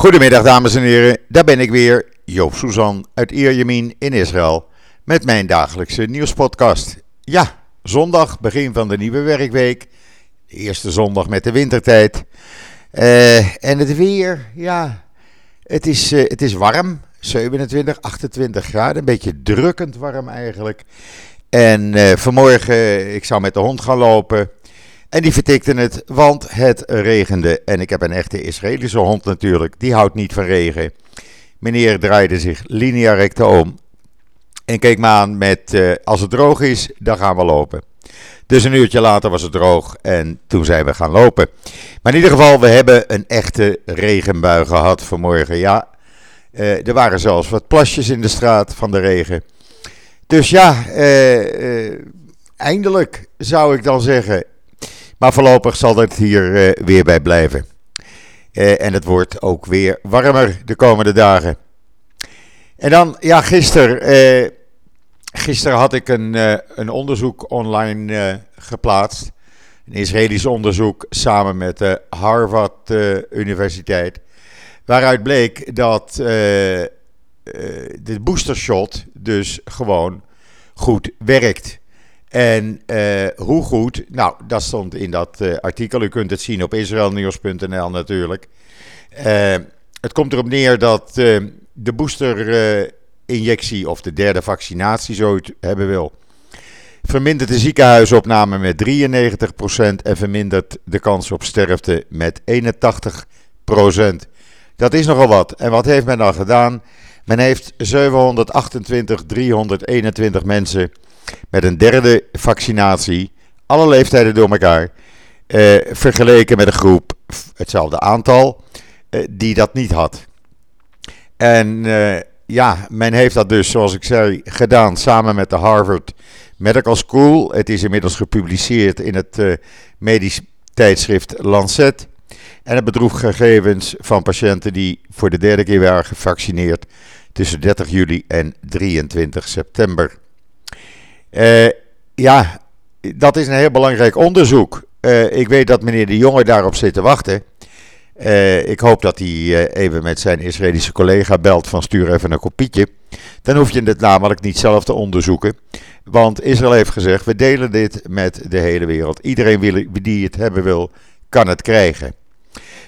Goedemiddag dames en heren, daar ben ik weer, Joop Suzan uit Ierjemien in Israël met mijn dagelijkse nieuwspodcast. Ja, zondag, begin van de nieuwe werkweek, de eerste zondag met de wintertijd. Uh, en het weer, ja, het is, uh, het is warm, 27, 28 graden, een beetje drukkend warm eigenlijk. En uh, vanmorgen, ik zou met de hond gaan lopen. En die vertikte het, want het regende. En ik heb een echte Israëlische hond natuurlijk, die houdt niet van regen. Meneer draaide zich linea recta om en keek me aan met: uh, Als het droog is, dan gaan we lopen. Dus een uurtje later was het droog en toen zijn we gaan lopen. Maar in ieder geval, we hebben een echte regenbui gehad vanmorgen. Ja, uh, er waren zelfs wat plasjes in de straat van de regen. Dus ja, uh, eindelijk zou ik dan zeggen. Maar voorlopig zal het hier uh, weer bij blijven. Uh, en het wordt ook weer warmer de komende dagen. En dan, ja, gisteren. Uh, gisteren had ik een, een onderzoek online geplaatst. Een Israëlisch onderzoek samen met de Harvard Universiteit. Waaruit bleek dat de boostershot dus gewoon goed werkt. En uh, hoe goed, nou, dat stond in dat uh, artikel. U kunt het zien op israelnieuws.nl natuurlijk. Uh, het komt erop neer dat de boosterinjectie of de derde vaccinatie, zo het hebben wil, vermindert de ziekenhuisopname met 93% en vermindert de kans op sterfte met 81%. Dat is nogal wat. En wat heeft men dan gedaan? Men heeft 728, 321 mensen met een derde vaccinatie, alle leeftijden door elkaar, eh, vergeleken met een groep, hetzelfde aantal, eh, die dat niet had. En eh, ja, men heeft dat dus, zoals ik zei, gedaan samen met de Harvard Medical School. Het is inmiddels gepubliceerd in het uh, medisch tijdschrift Lancet. En het bedroeg gegevens van patiënten die voor de derde keer waren gevaccineerd tussen 30 juli en 23 september. Uh, ja, dat is een heel belangrijk onderzoek. Uh, ik weet dat meneer De Jonge daarop zit te wachten. Uh, ik hoop dat hij even met zijn Israëlische collega belt van stuur even een kopietje. Dan hoef je het namelijk niet zelf te onderzoeken. Want Israël heeft gezegd, we delen dit met de hele wereld. Iedereen die het hebben wil, kan het krijgen.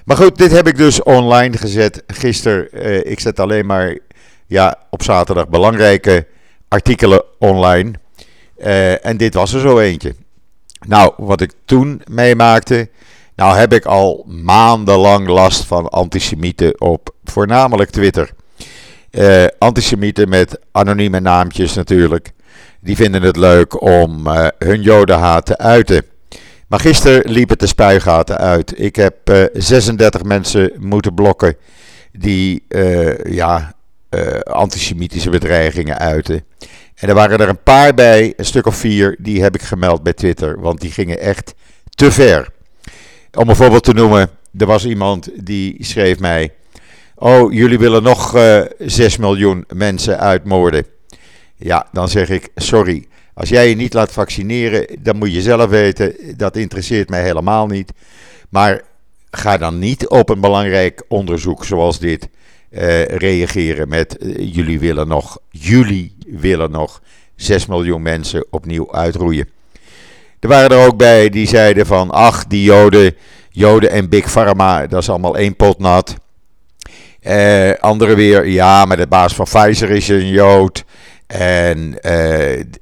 Maar goed, dit heb ik dus online gezet gisteren. ik zet alleen maar ja, op zaterdag belangrijke artikelen online. Uh, en dit was er zo eentje. Nou, wat ik toen meemaakte. Nou heb ik al maandenlang last van antisemieten op voornamelijk Twitter. Uh, antisemieten met anonieme naampjes natuurlijk. Die vinden het leuk om uh, hun jodenhaat te uiten. Maar gisteren liep het de spuigaten uit. Ik heb 36 mensen moeten blokken die ja, antisemitische bedreigingen uiten. En er waren er een paar bij, een stuk of vier, die heb ik gemeld bij Twitter. Want die gingen echt te ver. Om een voorbeeld te noemen, er was iemand die schreef mij: Oh, jullie willen nog uh, eh, 6 miljoen mensen uitmoorden. Ja, dan zeg ik: Sorry. Als jij je niet laat vaccineren, dan moet je zelf weten. Dat interesseert mij helemaal niet. Maar ga dan niet op een belangrijk onderzoek zoals dit uh, reageren met: uh, Jullie willen nog, jullie willen nog 6 miljoen mensen opnieuw uitroeien. Er waren er ook bij die zeiden van, ach, die Joden, Joden en Big Pharma, dat is allemaal één pot nat. Uh, anderen weer, ja, maar de baas van Pfizer is een Jood. En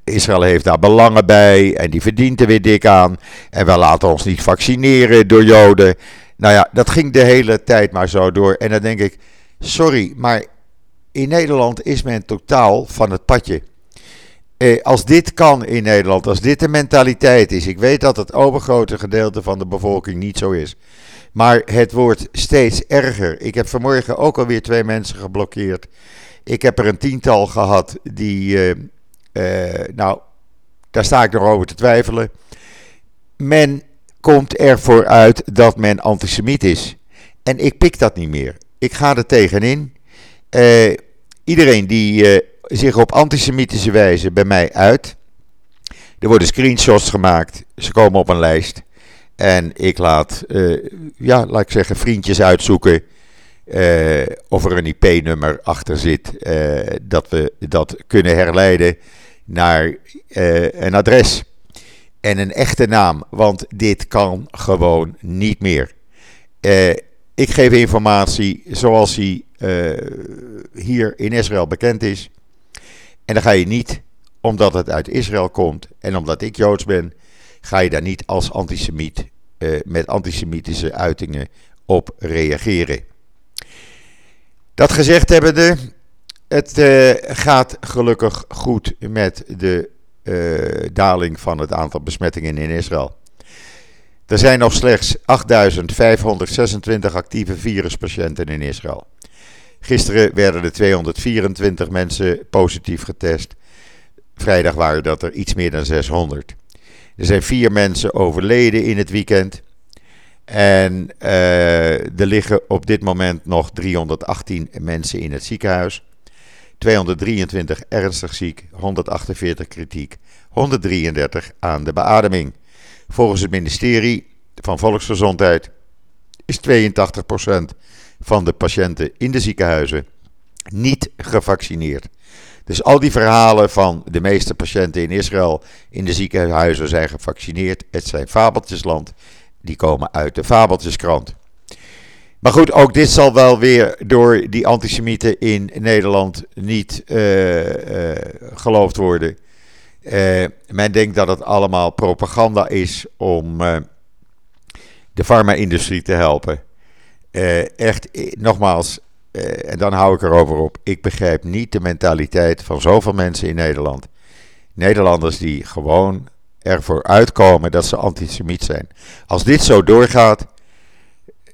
Israël heeft daar belangen bij. En die verdient er weer dik aan. En we laten ons niet vaccineren door Joden. Nou ja, dat ging de hele tijd maar zo door. En dan denk ik, sorry, maar in Nederland is men totaal van het padje. Eh, als dit kan in Nederland, als dit de mentaliteit is, ik weet dat het overgrote gedeelte van de bevolking niet zo is, maar het wordt steeds erger. Ik heb vanmorgen ook alweer twee mensen geblokkeerd. Ik heb er een tiental gehad die, uh, uh, nou, daar sta ik nog over te twijfelen. Men komt ervoor uit dat men antisemiet is. En ik pik dat niet meer. Ik ga er tegenin. Uh, iedereen die uh, zich op antisemitische wijze bij mij uit. Er worden screenshots gemaakt. Ze komen op een lijst. En ik laat, uh, ja, laat ik zeggen, vriendjes uitzoeken. of er een IP-nummer achter zit, dat we dat kunnen herleiden naar een adres en een echte naam, want dit kan gewoon niet meer. Ik geef informatie zoals die hier in Israël bekend is. En dan ga je niet, omdat het uit Israël komt en omdat ik Joods ben, ga je daar niet als antisemiet uh, met antisemitische uitingen op reageren. Dat gezegd hebbende, het uh, gaat gelukkig goed met de daling van het aantal besmettingen in Israël. Er zijn nog slechts 8.526 actieve viruspatiënten in Israël. Gisteren werden er 224 mensen positief getest. Vrijdag waren dat er iets meer dan 600. Er zijn vier mensen overleden in het weekend. En uh, er liggen op dit moment nog 318 mensen in het ziekenhuis. 223 ernstig ziek, 148 kritiek, 133 aan de beademing. Volgens het ministerie van Volksgezondheid is 82% van de patiënten in de ziekenhuizen niet gevaccineerd. Dus al die verhalen van de meeste patiënten in Israël in de ziekenhuizen zijn gevaccineerd. Het zijn fabeltjesland. Die komen uit de fabeltjeskrant. Maar goed, ook dit zal wel weer door die antisemieten in Nederland niet uh, uh, geloofd worden. Uh, men denkt dat het allemaal propaganda is om de farma-industrie te helpen. echt, nogmaals, en dan hou ik erover op. Ik begrijp niet de mentaliteit van zoveel mensen in Nederland. Nederlanders die gewoon ervoor uitkomen dat ze antisemiet zijn. Als dit zo doorgaat,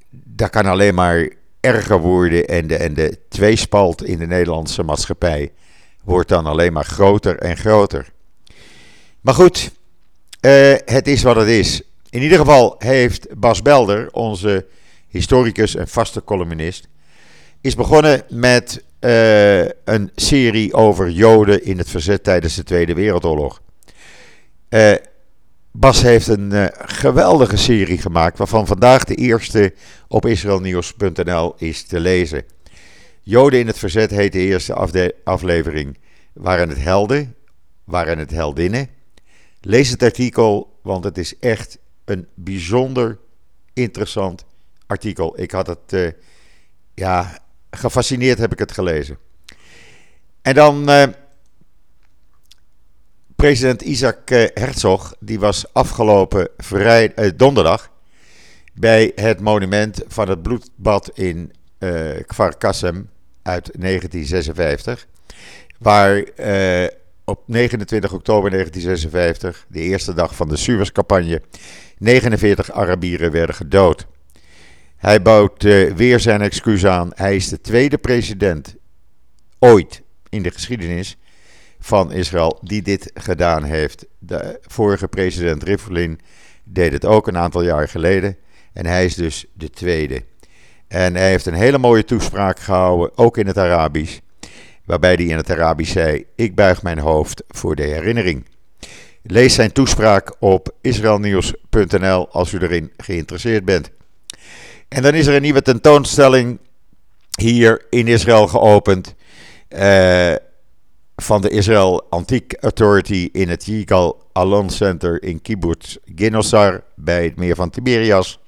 dat kan alleen maar erger worden. En de, en de tweespalt in de Nederlandse maatschappij wordt dan alleen maar groter en groter. Maar goed, uh, het is wat het is. In ieder geval heeft Bas Belder, onze historicus en vaste columnist, is begonnen met uh, een serie over Joden in het verzet tijdens de Tweede Wereldoorlog. Uh, Bas heeft een geweldige serie gemaakt, waarvan vandaag de eerste op israelnieuws.nl is te lezen. Joden in het verzet heet de eerste aflevering. Waren het helden? Waren het heldinnen? Lees het artikel, want het is echt een bijzonder interessant artikel. Ik had het, ja, gefascineerd heb ik het gelezen. En dan uh, president Isaac eh, Herzog, die was afgelopen vrij, donderdag bij het monument van het bloedbad in uh, Kfar Kassem uit 1956. Waar op 29 oktober 1956, de eerste dag van de Suez-campagne, 49 Arabieren werden gedood. Hij bouwt uh, weer zijn excuus aan. Hij is de tweede president ooit in de geschiedenis van Israël die dit gedaan heeft. De vorige president Rivlin deed het ook een aantal jaar geleden. En hij is dus de tweede. En hij heeft een hele mooie toespraak gehouden, ook in het Arabisch. Waarbij hij in het Arabisch zei: Ik buig mijn hoofd voor de herinnering. Lees zijn toespraak op israelnieuws.nl als u erin geïnteresseerd bent. En dan is er een nieuwe tentoonstelling hier in Israël geopend. Uh, van de Israel Antique Authority in het Yigal Alon Center in Kibbutz Ginosar bij het meer van Tiberias.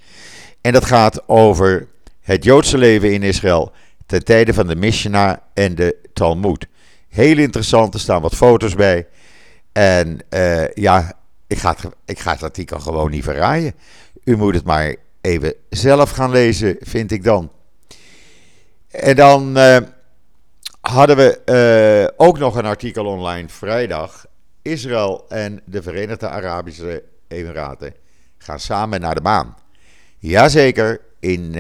En dat gaat over het Joodse leven in Israël ten tijde van de Mishnah en de Talmud. Heel interessant, er staan wat foto's bij. En uh, ja, ik ga, het, ik ga het artikel gewoon niet verraaien. U moet het maar even zelf gaan lezen, vind ik dan. En dan uh, hadden we uh, ook nog een artikel online vrijdag. Israël en de Verenigde Arabische Emiraten gaan samen naar de maan. Jazeker, in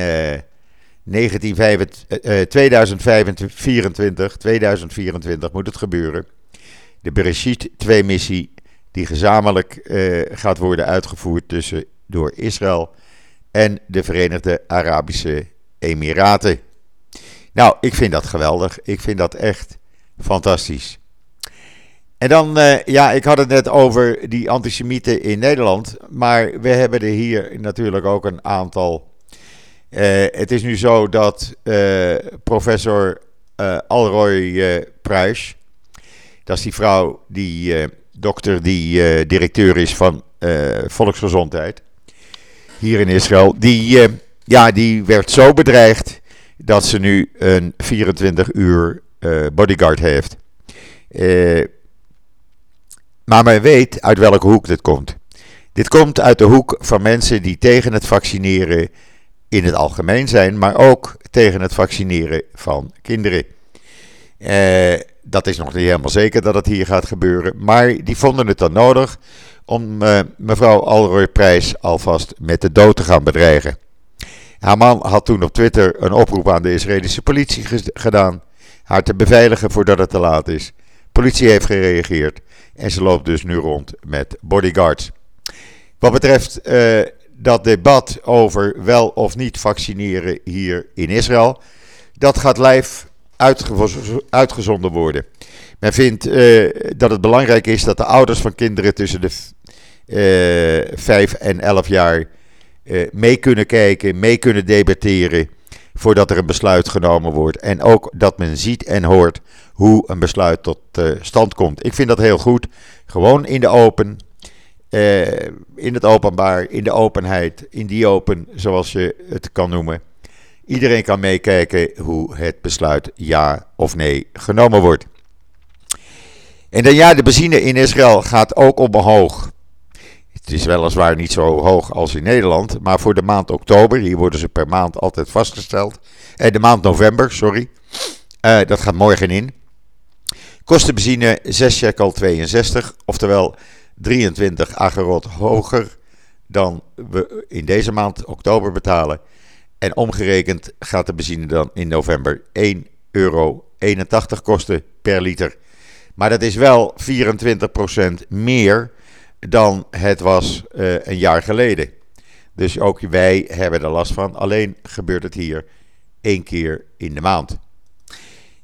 uh, 2024, 2024 moet het gebeuren. De Bereshit 2-missie die gezamenlijk uh, gaat worden uitgevoerd tussen, door Israël en de Verenigde Arabische Emiraten. Nou, ik vind dat geweldig. Ik vind dat echt fantastisch. En dan, ja, ik had het net over die antisemieten in Nederland. Maar we hebben er hier natuurlijk ook een aantal het is nu zo dat professor Alroy Pruis, dat is die vrouw, die dokter die directeur is van Volksgezondheid hier in Israël, die, ja, die werd zo bedreigd dat ze nu een 24 uur bodyguard heeft. Maar men weet uit welke hoek dit komt. Dit komt uit de hoek van mensen die tegen het vaccineren in het algemeen zijn, maar ook tegen het vaccineren van kinderen. Eh, dat is nog niet helemaal zeker dat het hier gaat gebeuren, maar die vonden het dan nodig om uh, mevrouw Alroy Prijs alvast met de dood te gaan bedreigen. Haar man had toen op Twitter een oproep aan de Israëlische politie gedaan, haar te beveiligen voordat het te laat is. Politie heeft gereageerd en ze loopt dus nu rond met bodyguards. Wat betreft uh, dat debat over wel of niet vaccineren hier in Israël, dat gaat live uitgezonden worden. Men vindt uh, dat het belangrijk is dat de ouders van kinderen tussen de uh, eh, 5 en 11 jaar mee kunnen kijken, mee kunnen debatteren voordat er een besluit genomen wordt. En ook dat men ziet en hoort hoe een besluit tot stand komt. Ik vind dat heel goed. Gewoon in de open, uh, in het openbaar, in de openheid, in die open, zoals je het kan noemen. Iedereen kan meekijken hoe het besluit ja of nee genomen wordt. En dan ja, de benzine in Israël gaat ook omhoog. Het is weliswaar niet zo hoog als in Nederland, maar voor de maand oktober, hier worden ze per maand altijd vastgesteld. Eh, de maand november, sorry. Uh, dat gaat morgen in. Kost de benzine 6 shekel 62, oftewel 23 agerot hoger dan we in deze maand oktober betalen. En omgerekend gaat de benzine dan in november 1,81 euro kosten per liter. Maar dat is wel 24% meer dan het was uh, een jaar geleden. Dus ook wij hebben er last van. Alleen gebeurt het hier één keer in de maand.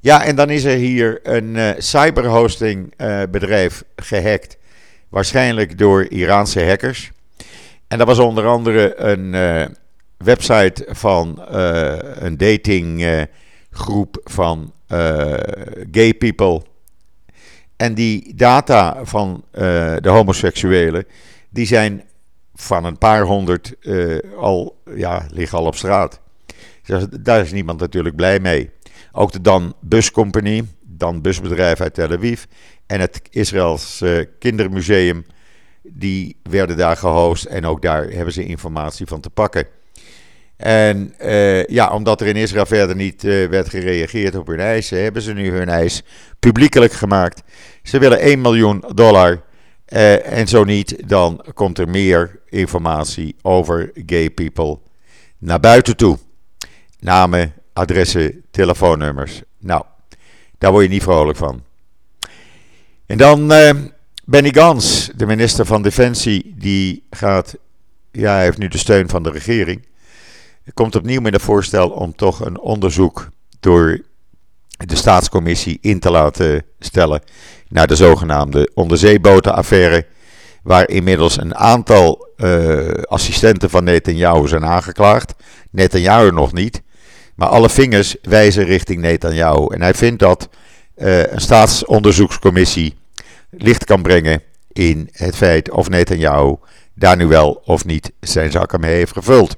Ja, en dan is er hier een uh, cyberhosting uh, bedrijf gehackt. Waarschijnlijk door Iraanse hackers. En dat was onder andere een website van een datinggroep van gay people en die data van de homoseksuelen, die zijn van een paar honderd al, ja, liggen al op straat. Dus daar is niemand natuurlijk blij mee. Ook de Dan Bus Company, Dan busbedrijf uit Tel Aviv en het Israëls Kindermuseum, die werden daar gehost en ook daar hebben ze informatie van te pakken. En uh, ja, omdat er in Israël verder niet uh, werd gereageerd op hun eisen, hebben ze nu hun eis publiekelijk gemaakt. Ze willen 1 miljoen dollar. Uh, en zo niet, dan komt er meer informatie over gay people naar buiten toe. Namen, adressen, telefoonnummers. Nou, daar word je niet vrolijk van. En dan Benny Gans, de minister van Defensie, die gaat, ja, hij heeft nu de steun van de regering komt opnieuw met een voorstel om toch een onderzoek door de staatscommissie in te laten stellen naar de zogenaamde onderzeebotenaffaire, waar inmiddels een aantal uh, assistenten van Netanyahu zijn aangeklaagd. Netanyahu nog niet, maar alle vingers wijzen richting Netanyahu. En hij vindt dat een staatsonderzoekscommissie licht kan brengen in het feit of Netanyahu daar nu wel of niet zijn zakken mee heeft gevuld.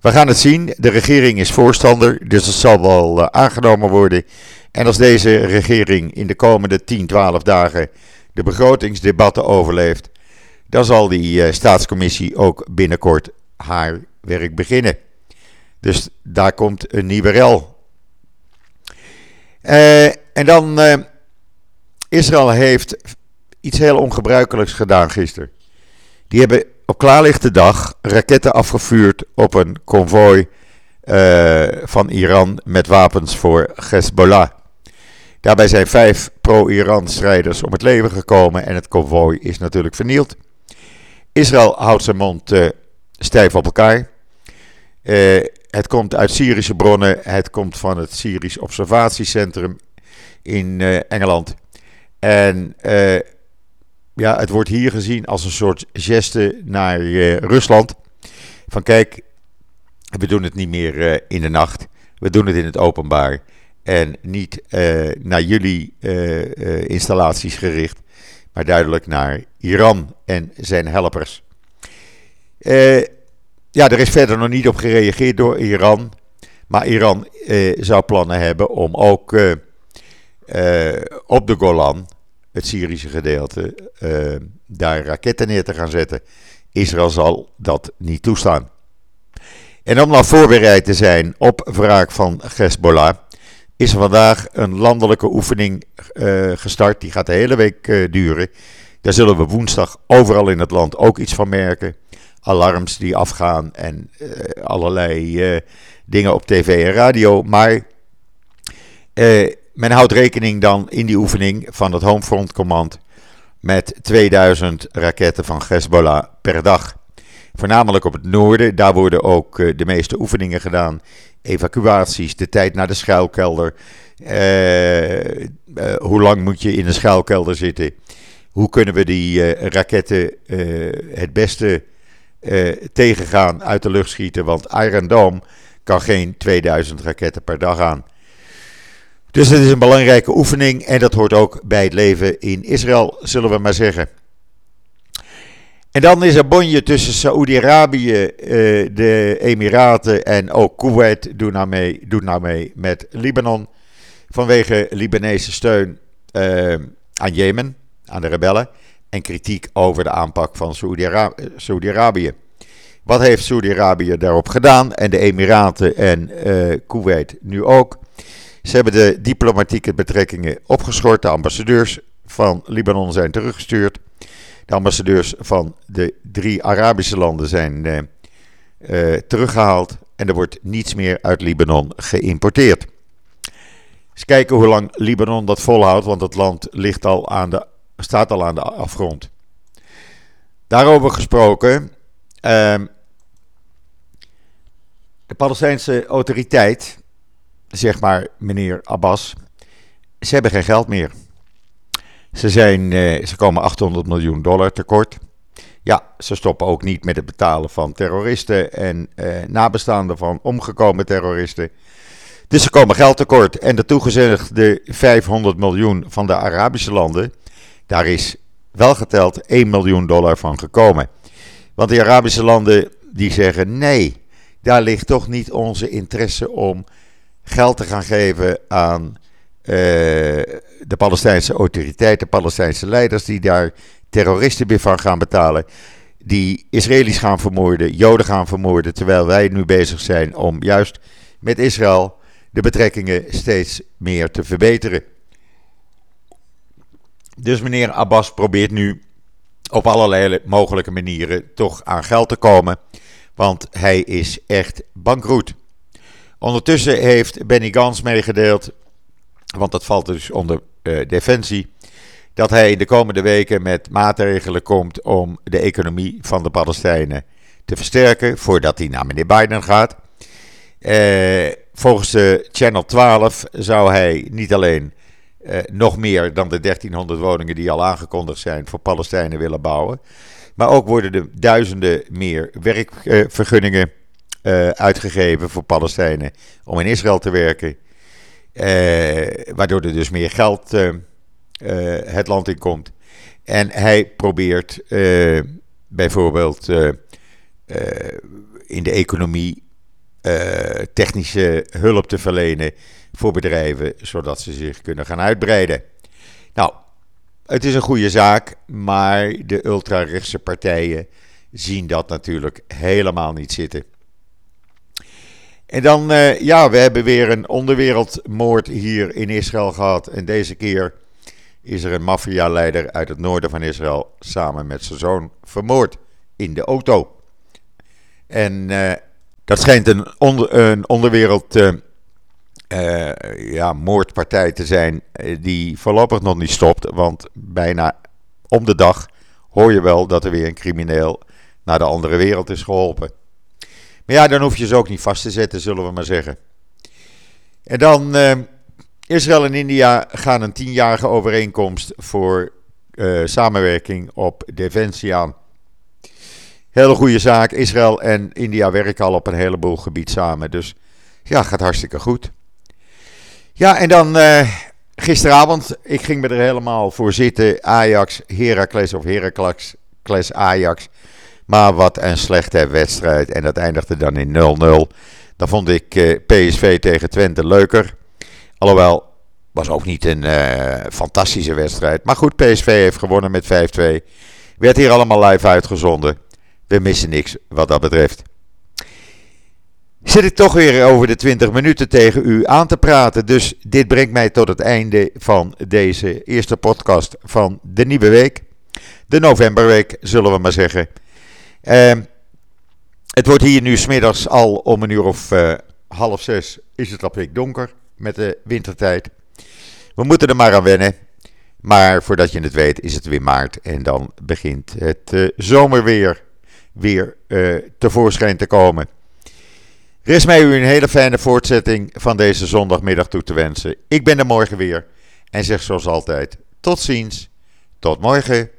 We gaan het zien. De regering is voorstander, dus het zal wel uh, aangenomen worden. En als deze regering in de komende 10, 12 dagen de begrotingsdebatten overleeft, dan zal die uh, staatscommissie ook binnenkort haar werk beginnen. Dus daar komt een nieuwe rel. Uh, en dan, Israël heeft iets heel ongebruikelijks gedaan gisteren. Die hebben op klaarlichte dag raketten afgevuurd op een konvooi uh, van Iran met wapens voor Hezbollah. Daarbij zijn vijf pro-Iran strijders om het leven gekomen en het konvooi is natuurlijk vernield. Israël houdt zijn mond uh, stijf op elkaar. Het komt uit Syrische bronnen, het komt van het Syrisch Observatiecentrum in Engeland. En ja, het wordt hier gezien als een soort geste naar uh, Rusland. Van kijk, We doen het niet meer in de nacht. We doen het in het openbaar. En niet naar jullie installaties gericht, maar duidelijk naar Iran en zijn helpers. Ja, er is verder nog niet op gereageerd door Iran. Maar Iran zou plannen hebben om ook op de Golan het Syrische gedeelte, uh, daar raketten neer te gaan zetten. Israël zal dat niet toestaan. En om nou voorbereid te zijn op wraak van Hezbollah, is er vandaag een landelijke oefening uh, gestart. Die gaat de hele week uh, duren. Daar zullen we woensdag overal in het land ook iets van merken. Alarms die afgaan en allerlei dingen op tv en radio. Maar men houdt rekening dan in die oefening van het Homefront Command met 2000 raketten van Hezbollah per dag. Voornamelijk op het noorden, daar worden ook eh, de meeste oefeningen gedaan. Evacuaties, de tijd naar de schuilkelder. Hoe lang moet je in de schuilkelder zitten? Hoe kunnen we die raketten het beste tegengaan, uit de lucht schieten? Want Iron Dome kan geen 2000 raketten per dag aan. Dus het is een belangrijke oefening en dat hoort ook bij het leven in Israël, zullen we maar zeggen. En dan is er bonje tussen Saoedi-Arabië, eh, de Emiraten en ook Kuwait doet nou mee, doet nou mee met Libanon. Vanwege Libanese steun uh, aan Jemen, aan de rebellen. En kritiek over de aanpak van Saoedi-Arabië. Wat heeft Saoedi-Arabië daarop gedaan? En de Emiraten en uh, Kuwait nu ook. Ze hebben de diplomatieke betrekkingen opgeschort. De ambassadeurs van Libanon zijn teruggestuurd. De ambassadeurs van de drie Arabische landen zijn uh, teruggehaald. En er wordt niets meer uit Libanon geïmporteerd. Eens kijken hoe lang Libanon dat volhoudt, want het land ligt al aan de, staat al aan de afgrond. Daarover gesproken. Uh, de Palestijnse autoriteit zeg maar, meneer Abbas, ze hebben geen geld meer. Ze, zijn, eh, ze komen 800 miljoen dollar tekort. Ja, ze stoppen ook niet met het betalen van terroristen en eh, nabestaanden van omgekomen terroristen. Dus ze komen geld tekort. En de toegezegde 500 miljoen van de Arabische landen, daar is wel geteld 1 miljoen dollar van gekomen. Want de Arabische landen die zeggen nee, daar ligt toch niet onze interesse om geld te gaan geven aan uh, de Palestijnse autoriteiten, Palestijnse leiders die daar terroristen weer van gaan betalen. Die Israëli's gaan vermoorden, Joden gaan vermoorden, terwijl wij nu bezig zijn om juist met Israël de betrekkingen steeds meer te verbeteren. Dus meneer Abbas probeert nu op allerlei mogelijke manieren toch aan geld te komen, want hij is echt bankroet. Ondertussen heeft Benny Gans meegedeeld, want dat valt dus onder uh, defensie, dat hij de komende weken met maatregelen komt om de economie van de Palestijnen te versterken voordat hij naar meneer Biden gaat. Uh, volgens de Channel 12 zou hij niet alleen uh, nog meer dan de 1300 woningen die al aangekondigd zijn voor Palestijnen willen bouwen, maar ook worden er duizenden meer werkvergunningen uh, uitgegeven voor Palestijnen om in Israël te werken. Uh, waardoor er dus meer geld het land in komt. En hij probeert bijvoorbeeld in de economie technische hulp te verlenen voor bedrijven, zodat ze zich kunnen gaan uitbreiden. Nou, het is een goede zaak, maar de ultrarechtse partijen zien dat natuurlijk helemaal niet zitten. En dan, uh, ja, we hebben weer een onderwereldmoord hier in Israël gehad. En deze keer is er een maffialeider uit het noorden van Israël samen met zijn zoon vermoord in de auto. En uh, dat schijnt een, onder, een onderwereld uh, ja, moordpartij te zijn die voorlopig nog niet stopt. Want bijna om de dag hoor je wel dat er weer een crimineel naar de andere wereld is geholpen. Maar ja, dan hoef je ze ook niet vast te zetten, zullen we maar zeggen. En dan, uh, Israël en India gaan een tienjarige overeenkomst voor samenwerking op defensie aan. Hele goede zaak. Israël en India werken al op een heleboel gebied samen. Dus ja, gaat hartstikke goed. Ja, en dan uh, gisteravond, ik ging me er helemaal voor zitten. Ajax, Heracles of Heracles, Ajax. Maar wat een slechte wedstrijd. En dat eindigde dan in 0-0. Dan vond ik uh, PSV tegen Twente leuker. Alhoewel, was ook niet een uh, fantastische wedstrijd. Maar goed, PSV heeft gewonnen met 5-2. Werd hier allemaal live uitgezonden. We missen niks wat dat betreft. Zit ik toch weer over de 20 minuten tegen u aan te praten. Dus dit brengt mij tot het einde van deze eerste podcast van de nieuwe week. De novemberweek, zullen we maar zeggen. Uh, het wordt hier nu smiddags al om een uur of uh, half zes is het al donker met de wintertijd. We moeten er maar aan wennen. Maar voordat je het weet is het weer maart en dan begint het uh, zomerweer weer uh, tevoorschijn te komen. Rest mij u een hele fijne voortzetting van deze zondagmiddag toe te wensen. Ik ben er morgen weer en zeg zoals altijd tot ziens, tot morgen.